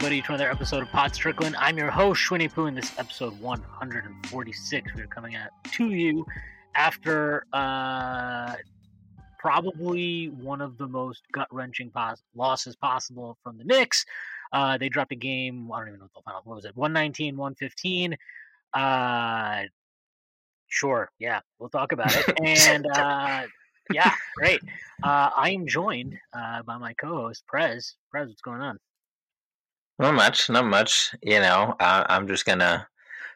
Everybody, to another episode of Pod Strickland. I'm your host, Shwinny Poo, and this is episode 146. We're coming at to you after uh, probably one of the most gut wrenching pos- losses possible from the Knicks. Uh, they dropped a game, I don't even know what the final, what was it, 119, 115. Uh, sure, yeah, we'll talk about it. and uh, yeah, great. Uh, I am joined uh, by my co host, Prez. Prez, what's going on? Not much, not much. You know, I, I'm just gonna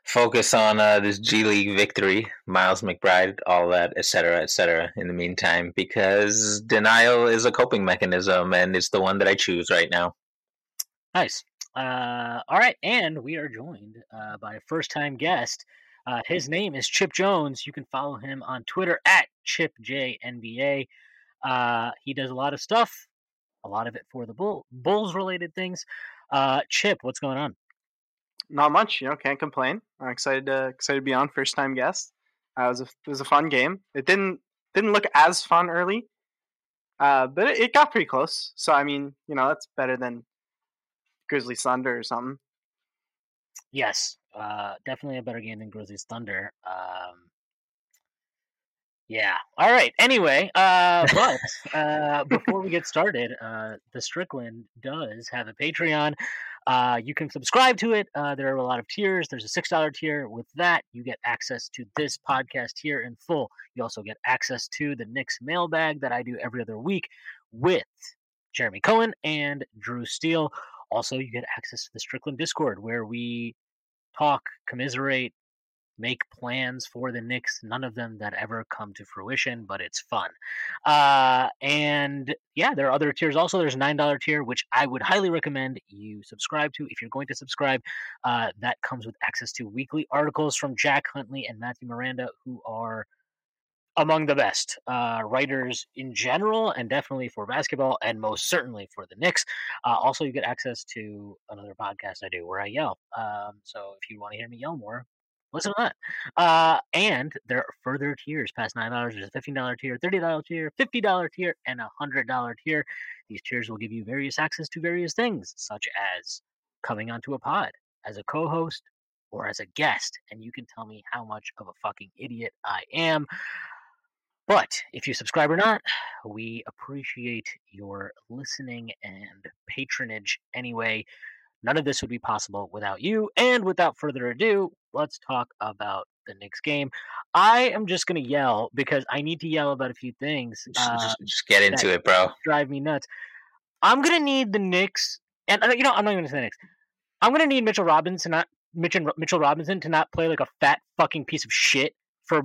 focus on uh, this G League victory, Miles McBride, all that, etc., etc. In the meantime, because denial is a coping mechanism, and it's the one that I choose right now. Nice. Uh, all right, and we are joined uh, by a first-time guest. Uh, his name is Chip Jones. You can follow him on Twitter at ChipJNBA. Uh, he does a lot of stuff, a lot of it for the Bull Bulls-related things. Uh, Chip, what's going on? Not much, you know. Can't complain. I'm excited to excited to be on. First time guest. Uh, it was a it was a fun game. It didn't didn't look as fun early, uh, but it, it got pretty close. So I mean, you know, that's better than Grizzlies Thunder or something. Yes, uh, definitely a better game than Grizzlies Thunder. Um, yeah. All right. Anyway, uh, but uh, before we get started, uh, the Strickland does have a Patreon. Uh, you can subscribe to it. Uh, there are a lot of tiers. There's a six dollar tier. With that, you get access to this podcast here in full. You also get access to the Knicks mailbag that I do every other week with Jeremy Cohen and Drew Steele. Also, you get access to the Strickland Discord where we talk, commiserate, make plans for the Knicks. None of them that ever come to fruition, but it's fun. Uh, and yeah, there are other tiers. Also, there's a nine dollar tier, which I would highly recommend you subscribe to. If you're going to subscribe, uh, that comes with access to weekly articles from Jack Huntley and Matthew Miranda, who are among the best uh, writers in general, and definitely for basketball, and most certainly for the Knicks. Uh, also, you get access to another podcast I do where I yell. Um, so if you want to hear me yell more, listen to that. Uh, and there are further tiers past nine dollars. There's a fifteen dollar tier, thirty dollar tier, fifty dollar tier, and a hundred dollar tier. These tiers will give you various access to various things, such as coming onto a pod as a co-host or as a guest, and you can tell me how much of a fucking idiot I am. But if you subscribe or not, we appreciate your listening and patronage anyway. None of this would be possible without you. And without further ado, let's talk about the Knicks game. I am just going to yell because I need to yell about a few things. Uh, just, just, get into it, bro. Drive me nuts. I'm going to need the Knicks, and you know, I'm not even going to say the Knicks. I'm going to need Mitchell Robinson, not Mitchell, Mitchell Robinson, to not play like a fat fucking piece of shit for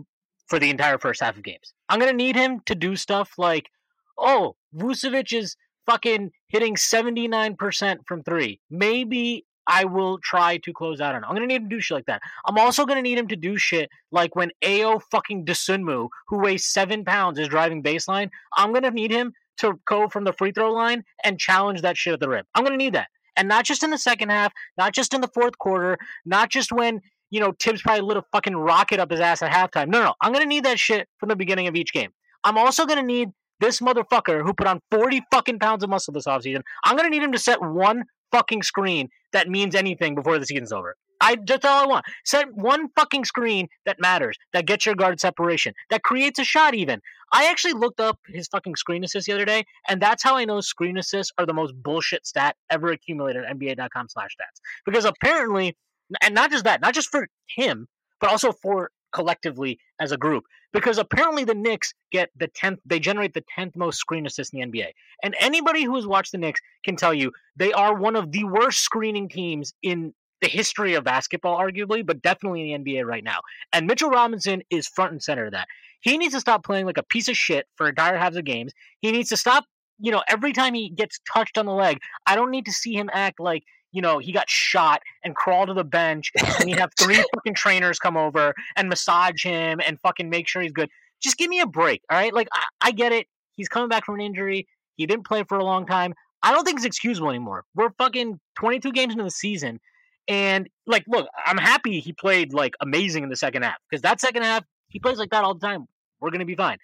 for the entire first half of games. I'm going to need him to do stuff like, oh, Vucevic is fucking hitting 79% from three. Maybe I will try to close out on. I'm gonna need him to do shit like that. I'm also gonna need him to do shit like when Ayo fucking Dosunmu, who weighs seven pounds, is driving baseline. I'm gonna need him to go from the free throw line and challenge that shit at the rim. I'm gonna need that, and not just in the second half, not just in the fourth quarter, not just when you know Thibs probably lit a fucking rocket up his ass at halftime. No, no, I'm gonna need that shit from the beginning of each game. I'm also gonna need this motherfucker who put on 40 fucking pounds of muscle this offseason. I'm gonna need him to set one fucking screen that means anything before the season's over. I that's all I want. Set one fucking screen that matters, that gets your guard separation, that creates a shot even. I actually looked up his fucking screen assists the other day, and that's how I know screen assists are the most bullshit stat ever accumulated at NBA.com slash stats. Because apparently, and not just that, not just for him, but also for collectively as a group because apparently the Knicks get the 10th they generate the 10th most screen assists in the NBA. And anybody who has watched the Knicks can tell you they are one of the worst screening teams in the history of basketball, arguably, but definitely in the NBA right now. And Mitchell Robinson is front and center of that. He needs to stop playing like a piece of shit for entire halves of games. He needs to stop, you know, every time he gets touched on the leg. I don't need to see him act like you know, he got shot and crawl to the bench and you have three fucking trainers come over and massage him and fucking make sure he's good. Just give me a break, all right? Like, I, I get it. He's coming back from an injury. He didn't play for a long time. I don't think it's excusable anymore. We're fucking 22 games into the season. And, like, look, I'm happy he played, like, amazing in the second half because that second half, he plays like that all the time. We're going to be fine.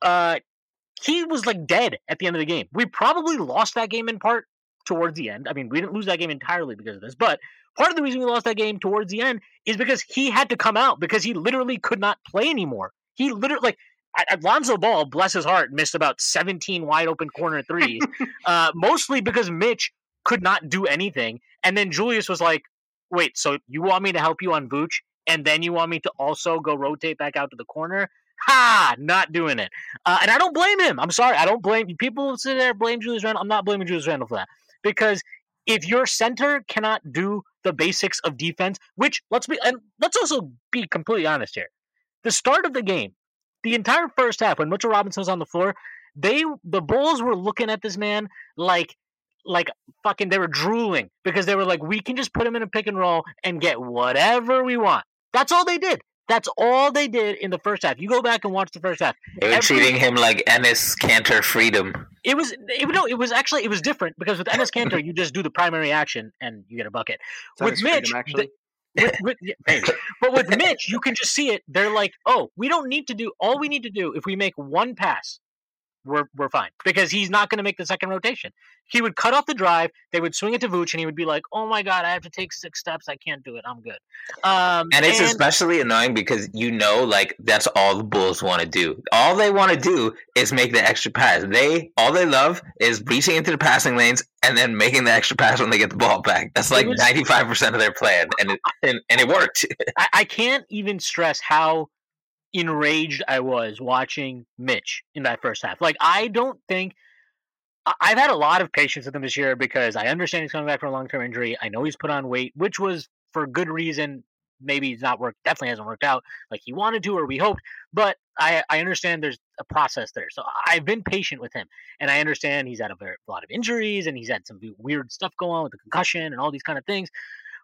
Uh, he was, like, dead at the end of the game. We probably lost that game in part towards the end. I mean, we didn't lose that game entirely because of this, but part of the reason we lost that game towards the end is because he had to come out because he literally could not play anymore. He literally, like, Lonzo Ball, bless his heart, missed about 17 wide open corner threes, uh, mostly because Mitch could not do anything. And then Julius was like, wait, so you want me to help you on Vooch? And then you want me to also go rotate back out to the corner? Ha! Not doing it. Uh, and I don't blame him. I'm sorry. I don't blame people sit there blame Julius Randle. I'm not blaming Julius Randle for that because if your center cannot do the basics of defense, which let's be and let's also be completely honest here. The start of the game, the entire first half when Mitchell Robinson was on the floor, they the Bulls were looking at this man like like fucking they were drooling because they were like we can just put him in a pick and roll and get whatever we want. That's all they did. That's all they did in the first half. You go back and watch the first half. They were Every, treating him like Enes Kanter freedom. It was it, no, it was actually it was different because with Enes Kanter you just do the primary action and you get a bucket. with Mitch, freedom, actually. The, with, with, yeah, but with Mitch, you can just see it. They're like, "Oh, we don't need to do. All we need to do if we make one pass, we're we're fine because he's not going to make the second rotation. He would cut off the drive, they would swing it to Vooch, and he would be like, "Oh my god, I have to take six steps. I can't do it. I'm good." Um, and it's and, especially annoying because you know, like that's all the Bulls want to do. All they want to do is make the extra pass. They all they love is reaching into the passing lanes and then making the extra pass when they get the ball back. That's like ninety five percent of their plan, and it, and, and it worked. I, I can't even stress how enraged I was watching Mitch in that first half. Like, I don't think I've had a lot of patience with him this year because I understand he's coming back from a long term injury. I know he's put on weight, which was for good reason. Maybe it's not worked, definitely hasn't worked out like he wanted to or we hoped, but I, I understand there's a process there. So I've been patient with him. And I understand he's had a, very, a lot of injuries and he's had some weird stuff going on with the concussion and all these kind of things.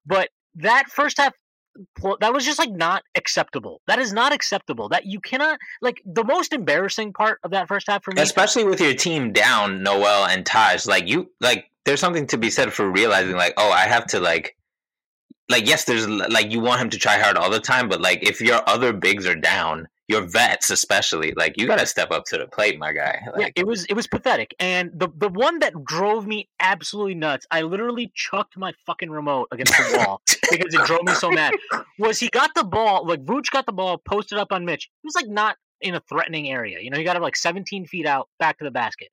But that first half that was just like not acceptable. That is not acceptable. That you cannot like the most embarrassing part of that first half for me, especially with your team down, Noel and Taj. Like you, like there's something to be said for realizing, like, oh, I have to like, like yes, there's like you want him to try hard all the time, but like if your other bigs are down, your vets especially like you got to step up to the plate my guy like, yeah it was it was pathetic and the the one that drove me absolutely nuts i literally chucked my fucking remote against the wall because it drove me so mad was he got the ball like Vooch got the ball posted up on mitch he was like not in a threatening area you know he got him like 17 feet out back to the basket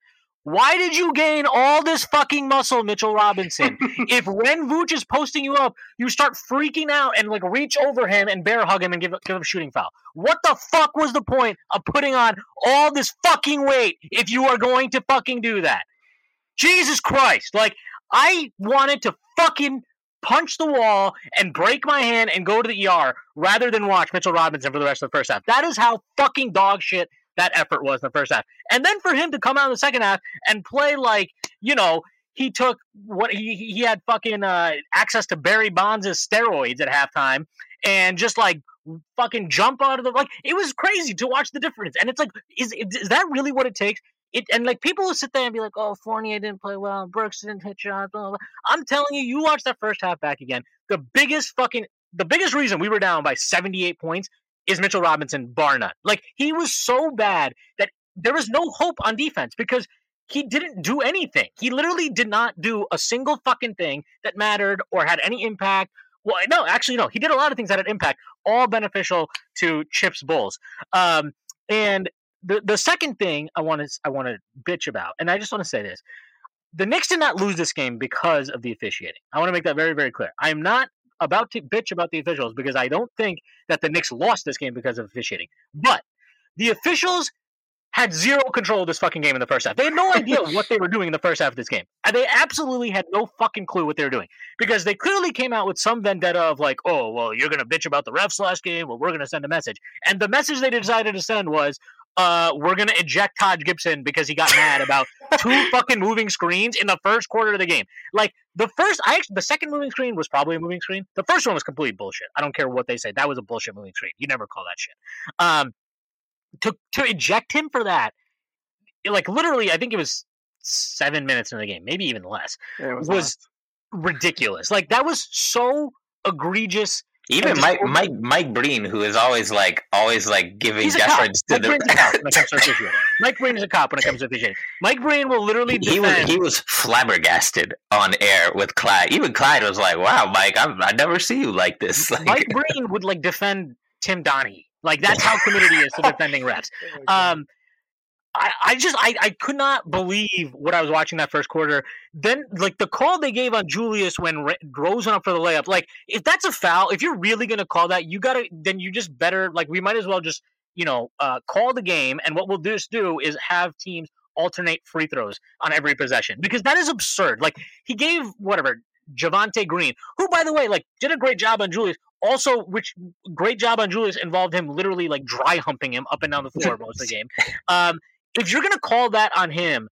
why did you gain all this fucking muscle, Mitchell Robinson? if when Vooch is posting you up, you start freaking out and like reach over him and bear hug him and give, give him a shooting foul. What the fuck was the point of putting on all this fucking weight if you are going to fucking do that? Jesus Christ. Like, I wanted to fucking punch the wall and break my hand and go to the ER rather than watch Mitchell Robinson for the rest of the first half. That is how fucking dog shit that effort was in the first half. And then for him to come out in the second half and play like, you know, he took what he he had fucking uh, access to Barry Bonds' steroids at halftime and just like fucking jump out of the like it was crazy to watch the difference. And it's like, is is that really what it takes? It and like people will sit there and be like, "Oh, Fournier didn't play well, Brooks didn't hit shots." Blah, blah, blah. I'm telling you, you watch that first half back again. The biggest fucking the biggest reason we were down by 78 points is Mitchell Robinson, bar none. Like he was so bad that there was no hope on defense because he didn't do anything. He literally did not do a single fucking thing that mattered or had any impact. Well, no, actually, no. He did a lot of things that had impact, all beneficial to Chips Bulls. Um, and the the second thing I want to I want to bitch about, and I just want to say this: the Knicks did not lose this game because of the officiating. I want to make that very very clear. I am not about to bitch about the officials because I don't think that the Knicks lost this game because of officiating. But the officials had zero control of this fucking game in the first half. They had no idea what they were doing in the first half of this game. And they absolutely had no fucking clue what they were doing because they clearly came out with some vendetta of like, oh, well, you're going to bitch about the refs last game. Well, we're going to send a message. And the message they decided to send was, uh, we're going to eject Taj Gibson because he got mad about two fucking moving screens in the first quarter of the game. Like the first, I actually, the second moving screen was probably a moving screen. The first one was complete bullshit. I don't care what they say. That was a bullshit moving screen. You never call that shit. Um, to to eject him for that, like literally, I think it was seven minutes in the game, maybe even less, It was, was ridiculous. Like that was so egregious. Even Mike just- Mike Mike Breen, who is always like always like giving He's a deference to Mike the Breen's a cop when it comes to officiating. Mike Breen is a cop when it comes to officiating. Mike Breen will literally he was defend. he was flabbergasted on air with Clyde. Even Clyde was like, "Wow, Mike, I I never see you like this." Like, Mike Breen would like defend Tim Donaghy. Like that's how committed he is to defending refs. Um, I, I just I, I could not believe what I was watching that first quarter. Then like the call they gave on Julius when Re- Rose went up for the layup. Like if that's a foul, if you're really gonna call that, you gotta then you just better like we might as well just you know uh, call the game. And what we'll just do is have teams alternate free throws on every possession because that is absurd. Like he gave whatever Javonte Green, who by the way like did a great job on Julius. Also, which great job on Julius involved him literally like dry humping him up and down the floor most of the game. Um, if you're gonna call that on him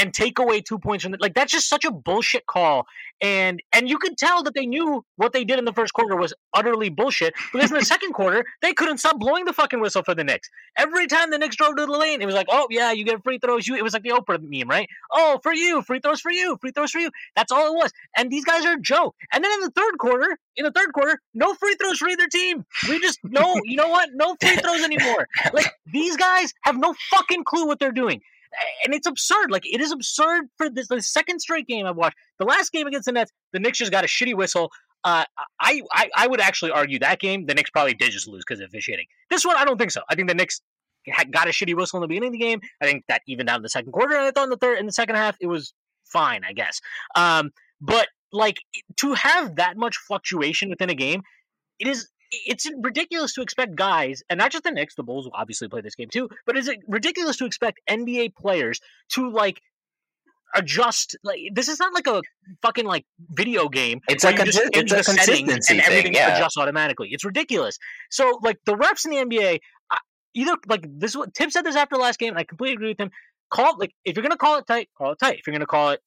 and take away two points from the, like that's just such a bullshit call. And and you could tell that they knew what they did in the first quarter was utterly bullshit because in the second quarter they couldn't stop blowing the fucking whistle for the Knicks. Every time the Knicks drove to the lane, it was like, oh yeah, you get free throws. You it was like the Oprah meme, right? Oh, for you, free throws for you, free throws for you. That's all it was. And these guys are a joke. And then in the third quarter, in the third quarter, no free throws for either team. We just no, you know what? No free throws anymore. Like these guys have no fucking clue what they're doing. And it's absurd. Like it is absurd for this the second straight game I've watched. The last game against the Nets, the Knicks just got a shitty whistle. Uh, I, I I would actually argue that game the Knicks probably did just lose because of officiating. This one I don't think so. I think the Knicks got a shitty whistle in the beginning of the game. I think that even down in the second quarter, and I thought in the third in the second half it was fine, I guess. Um, but like to have that much fluctuation within a game, it is it's ridiculous to expect guys, and not just the Knicks, the Bulls will obviously play this game too, but is it ridiculous to expect NBA players to like adjust like this is not like a fucking like video game It's like a just it's a consistency and thing, yeah. adjusts automatically. It's ridiculous. So like the refs in the nba either like this is what tim said this after the last game and i completely agree with him. Call it like if you're gonna call it tight call it tight. If you're gonna call it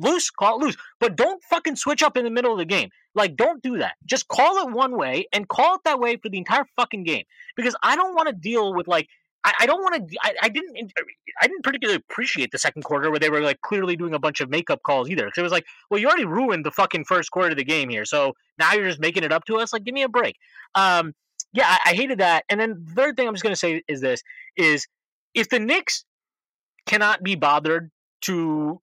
loose call it loose but don't fucking switch up in the middle of the game like don't do that just call it one way and call it that way for the entire fucking game because i don't want to deal with like I, don't want to. I, I didn't. I didn't particularly appreciate the second quarter where they were like clearly doing a bunch of makeup calls either. Because it was like, well, you already ruined the fucking first quarter of the game here, so now you're just making it up to us. Like, give me a break. Um, yeah, I, I hated that. And then the third thing I'm just gonna say is this: is if the Knicks cannot be bothered to,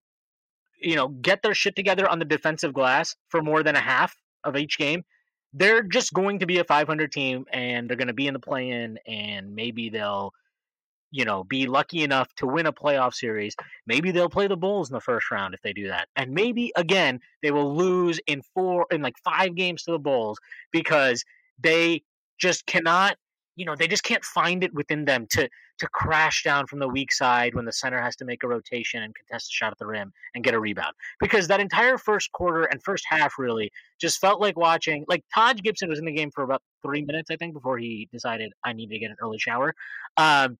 you know, get their shit together on the defensive glass for more than a half of each game, they're just going to be a 500 team, and they're going to be in the play-in, and maybe they'll you know, be lucky enough to win a playoff series. Maybe they'll play the Bulls in the first round if they do that. And maybe again, they will lose in four in like five games to the Bulls because they just cannot, you know, they just can't find it within them to to crash down from the weak side when the center has to make a rotation and contest a shot at the rim and get a rebound. Because that entire first quarter and first half really just felt like watching like Taj Gibson was in the game for about three minutes, I think, before he decided I need to get an early shower. Um,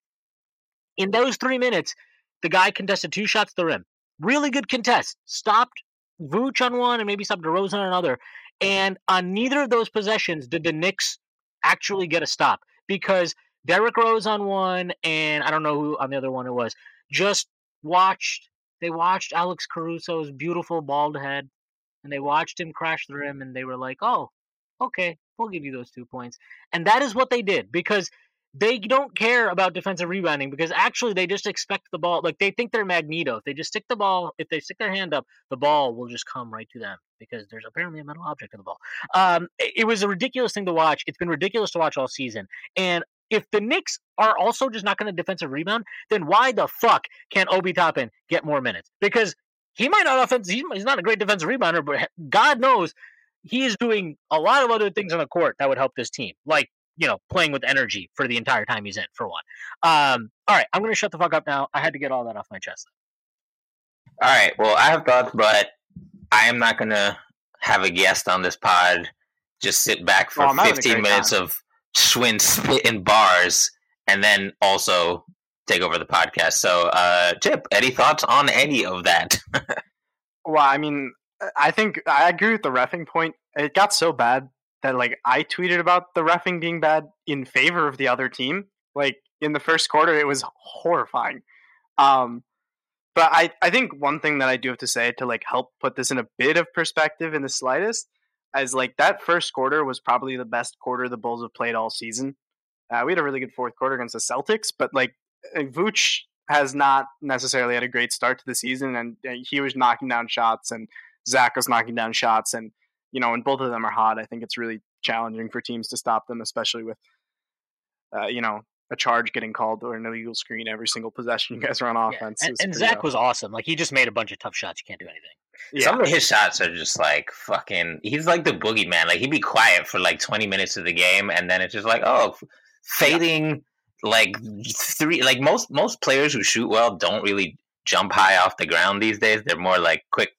in those three minutes, the guy contested two shots to the rim. Really good contest. Stopped Vooch on one and maybe stopped DeRozan on another. And on neither of those possessions did the Knicks actually get a stop because Derrick Rose on one and I don't know who on the other one it was. Just watched. They watched Alex Caruso's beautiful bald head, and they watched him crash the rim, and they were like, "Oh, okay, we'll give you those two points." And that is what they did because they don't care about defensive rebounding because actually they just expect the ball like they think they're magneto if they just stick the ball if they stick their hand up the ball will just come right to them because there's apparently a metal object in the ball um, it, it was a ridiculous thing to watch it's been ridiculous to watch all season and if the Knicks are also just not going to defensive rebound, then why the fuck can't Obi Toppin get more minutes? Because he might not offense. He's, he's not a great defensive rebounder, but God knows he is doing a lot of other things on the court that would help this team, like you know, playing with energy for the entire time he's in, for one. Um, all right, I'm going to shut the fuck up now. I had to get all that off my chest. All right. Well, I have thoughts, but I am not going to have a guest on this pod. Just sit back for Well, I'm having a 15 minutes time. of Shwin spitting bars and then also take over the podcast. So, uh, Chip, any thoughts on any of that? Well, I mean, I think I agree with the refing point. It got so bad that like I tweeted about the refing being bad in favor of the other team. Like in the first quarter, it was horrifying. Um, but I, I think one thing that I do have to say to like help put this in a bit of perspective in the slightest is like that first quarter was probably the best quarter the Bulls have played all season. Uh, we had a really good fourth quarter against the Celtics, but like uh, Vooch has not necessarily had a great start to the season, and uh, he was knocking down shots, and Zach was knocking down shots, and you know, when both of them are hot, I think it's really challenging for teams to stop them, especially with uh, you know a charge getting called or an illegal screen every single possession you guys are on Yeah, offense. And, and Zach rough. was awesome. Like he just made a bunch of tough shots. You can't do anything. yeah. Some of his shots are just like fucking. He's like the boogeyman. Like he'd be quiet for like 20 minutes of the game, and then it's just like, oh, f- fading like three. Like most most players who shoot well don't really jump high off the ground these days. They're more like quick,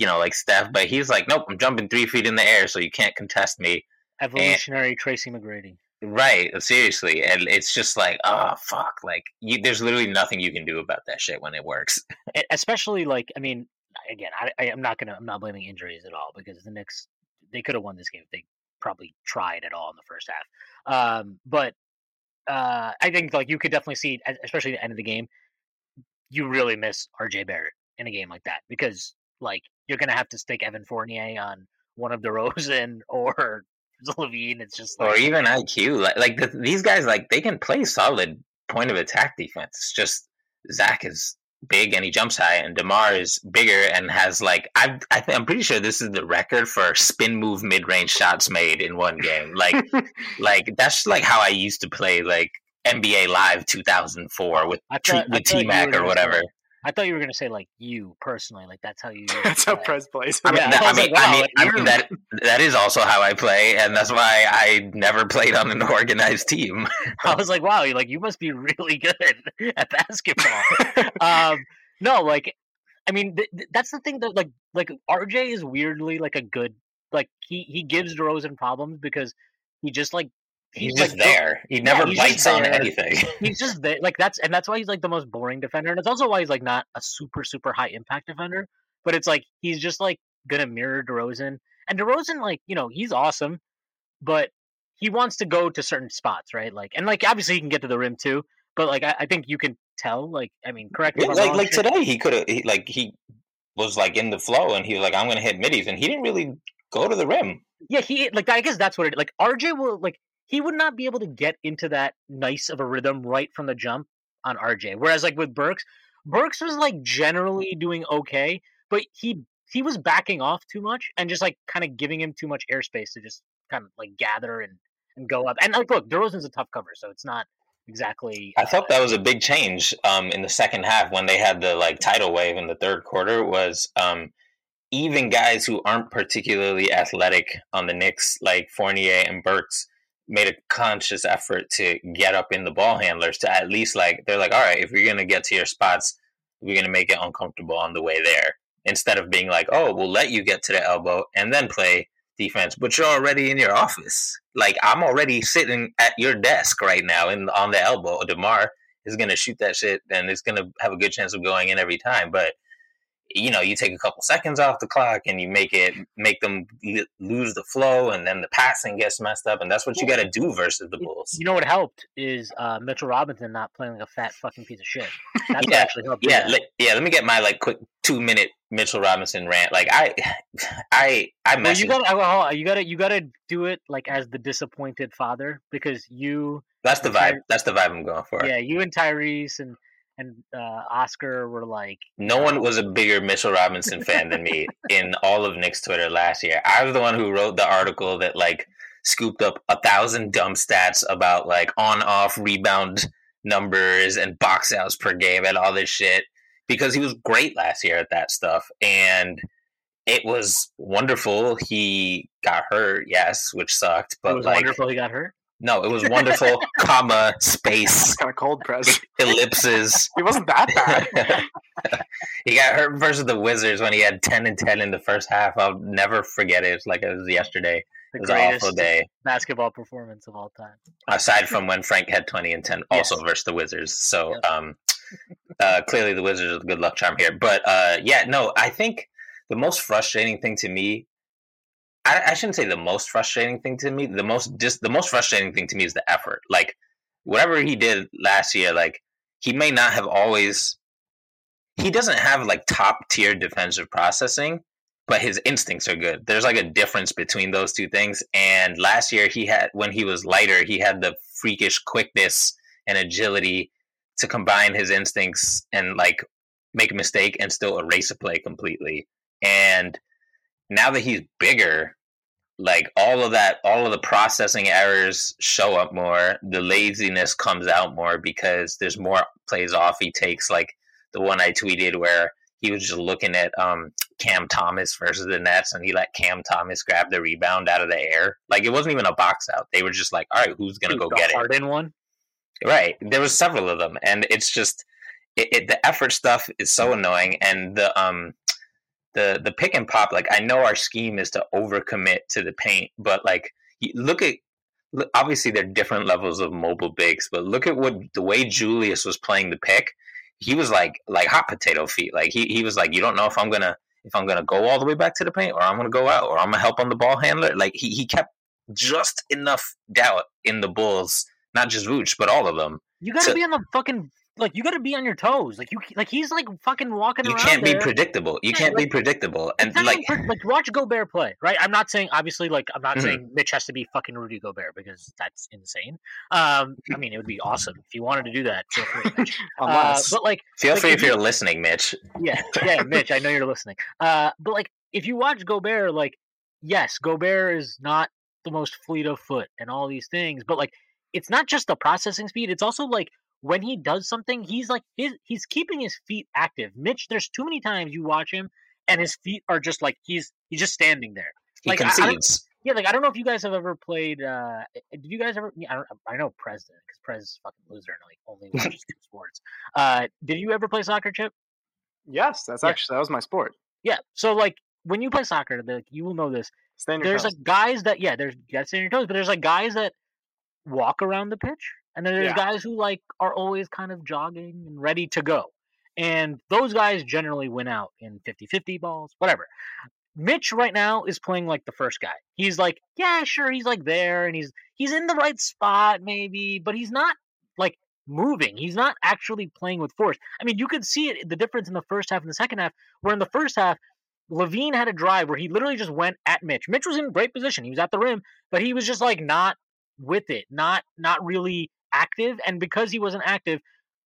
you know, like Steph. But he's like, nope, I'm jumping three feet in the air, so you can't contest me. Evolutionary Tracy McGrady. Right, seriously, and it's just like, oh fuck, like you, there's literally nothing you can do about that shit when it works. Especially like I mean, again, I, I, I'm not gonna I'm not blaming injuries at all because the Knicks they could have won this game if they probably tried at all in the first half. Um, but uh, I think like you could definitely see, especially at the end of the game, you really miss RJ Barrett in a game like that because like you're gonna have to stick Evan Fournier on one of DeRozan or LaVine. It's just or even IQ. Like, like the, these guys, like they can play solid point of attack defense. It's just Zach is big and he jumps high, and DeMar is bigger and has like I I I'm pretty sure this is the record for spin move mid range shots made in one game. Like like that's like how I used to play like NBA Live 2004 with thought, with T Mac or. Say, I thought you were gonna say like you personally, like that's how you. That's how play. Prez plays. I mean, Yeah, that, I I mean, like, I mean, I mean that that is also how I play, and that's why I never played on an organized team. I was like, wow, you like you must be really good at basketball. um, no, like, I mean, th- th- that's the thing that like like RJ is weirdly like a good like he he gives DeRozan problems because he just like He's like, just there. He never just bites on anything. He's just there. Like that's and that's why he's like the most boring defender, and it's also why he's like not a super super high impact defender. But it's like he's just like gonna mirror DeRozan, and DeRozan like you know he's awesome, but he wants to go to certain spots, right? Like and like obviously he can get to the rim too, but like I, I think you can tell. Like I mean, correct me Yeah, like wrong, like Shane. today, he could have he, like he was like in the flow, and he was like, "I'm gonna hit middies," and he didn't really go to the rim. Yeah, he like I guess that's what it like. RJ will like he would not be able to get into that nice of a rhythm right from the jump on RJ. Whereas like with Burks, Burks was like generally doing okay, but he he was backing off too much and just like kind of giving him too much airspace to just kind of like gather and and go up. And like look, DeRozan's a tough cover, so it's not exactly. I thought that was a big change um, in the second half when they had the like tidal wave in the third quarter. Was um, even guys who aren't particularly athletic on the Knicks, like Fournier and Burks, made a conscious effort to get up in the ball handlers to at least like they're like, all right, if you're gonna get to your spots, we're gonna make it uncomfortable on the way there. Instead of being like, oh, we'll let you get to the elbow and then play defense, but you're already in your office. Like I'm already sitting at your desk right now and on the elbow. DeMar is gonna shoot that shit and it's gonna have a good chance of going in every time. But you know, you take a couple seconds off the clock and you make it make them lose the flow, and then the passing gets messed up, and that's what you got to do versus the Bulls. You know what helped is uh, Mitchell Robinson not playing like a fat fucking piece of shit. That's Yeah, actually helped. Yeah, that. let, yeah. Let me get my like quick two minute Mitchell Robinson rant. Like I, I, I Well, you gotta, hold you gotta, you gotta do it like as the disappointed father because you, that's the vibe. That's the vibe I'm going for. yeah, you and Tyrese and and uh, Oscar were like, No one was a bigger Mitchell Robinson fan than me in all of Knicks Twitter last year. I was the one who wrote the article that like scooped up a thousand dumb stats about like on off rebound numbers and box outs per game and all this shit because he was great last year at that stuff and it was wonderful. He got hurt, yes, which sucked, but it like wonderful he got hurt. No, it was wonderful, comma, space, kind of cold, Prez. ellipses. He wasn't that bad. he got hurt versus the Wizards when he had 10 and 10 in the first half. I'll never forget it. It's like it was yesterday. The It was an awful day. basketball performance of all time. Aside from when Frank had 20 and 10 also Yes. versus the Wizards. So Yep. um, uh, clearly the Wizards are the good luck charm here. But uh, yeah, no, I think the most frustrating thing to me I, I shouldn't say the most frustrating thing to me. The most just the most frustrating thing to me is the effort. Like whatever he did last year, like he may not have always. He doesn't have like top tier defensive processing, but his instincts are good. There's like a difference between those two things. And last year he had when he was lighter, he had the freakish quickness and agility to combine his instincts and like make a mistake and still erase a play completely. And now that he's bigger, like all of that, all of the processing errors show up more. The laziness comes out more because there's more plays off he takes. Like the one I tweeted where he was just looking at um, Cam Thomas versus the Nets, and he let Cam Thomas grab the rebound out of the air. Like it wasn't even a box out. They were just like, "All right, who's gonna go get it?" Harden one. Right. There was several of them, and it's just it, it, the effort stuff is so annoying, and the um the the pick and pop. Like I know our scheme is to overcommit to the paint, but like look at look, obviously there are different levels of mobile bigs, but look at what the way Julius was playing the pick. He was like like hot potato feet. Like he he was like you don't know if I'm gonna if I'm gonna go all the way back to the paint or I'm gonna go out or I'm gonna help on the ball handler. Like he he kept just enough doubt in the Bulls not just Vooch, but all of them. You gotta So- be on the fucking like. You gotta be on your toes. Like you, like he's like fucking walking You can't be predictable. You Yeah, can't be predictable. And like, even like watch Gobert play, right? I'm not saying obviously like I'm not Mhm. saying Mitch has to be fucking Rudy Gobert because that's insane. Um, I mean it would be awesome if you wanted to do that. Feel free, Mitch. uh, but like feel like, free if if you- you're listening, Mitch. yeah, yeah, Mitch, I know you're listening. Uh, but like, if you watch Gobert, like, yes, Gobert is not the most fleet of foot and all these things, but like, it's not just the processing speed. It's also like when he does something, he's like his, he's keeping his feet active. Mitch, there's too many times you watch him and his feet are just like he's he's just standing there. He Like, I- I. Yeah, like I don't know if you guys have ever played. uh Did you guys ever? I, don't, I know Prez did because Prez is a fucking loser and like only watches two sports. Uh, did you ever play soccer, Chip? yes, that's Yeah. actually that was my sport. Yeah. So like when you play soccer, like you will know this. Stay in your There's toes. like guys that yeah, there's you gotta stay your toes, but there's like guys that walk around the pitch, and then there's Yeah. guys who like are always kind of jogging and ready to go. And those guys generally win out in 50-50 balls, whatever. Mitch right now is playing like the first guy. He's like, yeah, sure, he's like there and he's he's in the right spot maybe, but he's not like moving. He's not actually playing with force. I mean, you could see it the difference in the first half and the second half, where in the first half LaVine had a drive where he literally just went at Mitch. Mitch was in great position. He was at the rim, but he was just like not with it, not not really active. And because he wasn't active,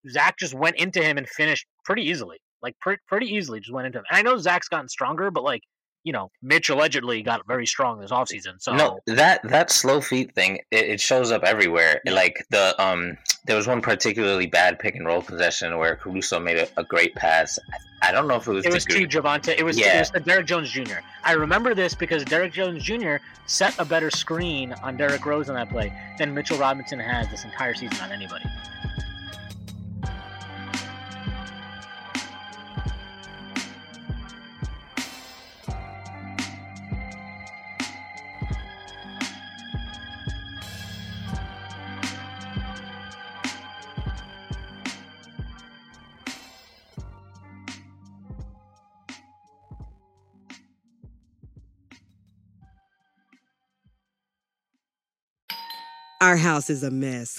Zach just went into him and finished pretty easily. Like pre- pretty easily just went into him. And I know Zach's gotten stronger, but like, you know, Mitch allegedly got very strong this offseason. So No, that that slow feet thing it, it shows up everywhere. Yeah. Like the um, there was one particularly bad pick and roll possession where Caruso made a, a great pass. I, I don't know if it was it to was to Javonte. It was it was to Derrick Jones Jr. I remember this because Derrick Jones Jr. set a better screen on Derrick Rose on that play than Mitchell Robinson has this entire season on anybody. Our house is a mess.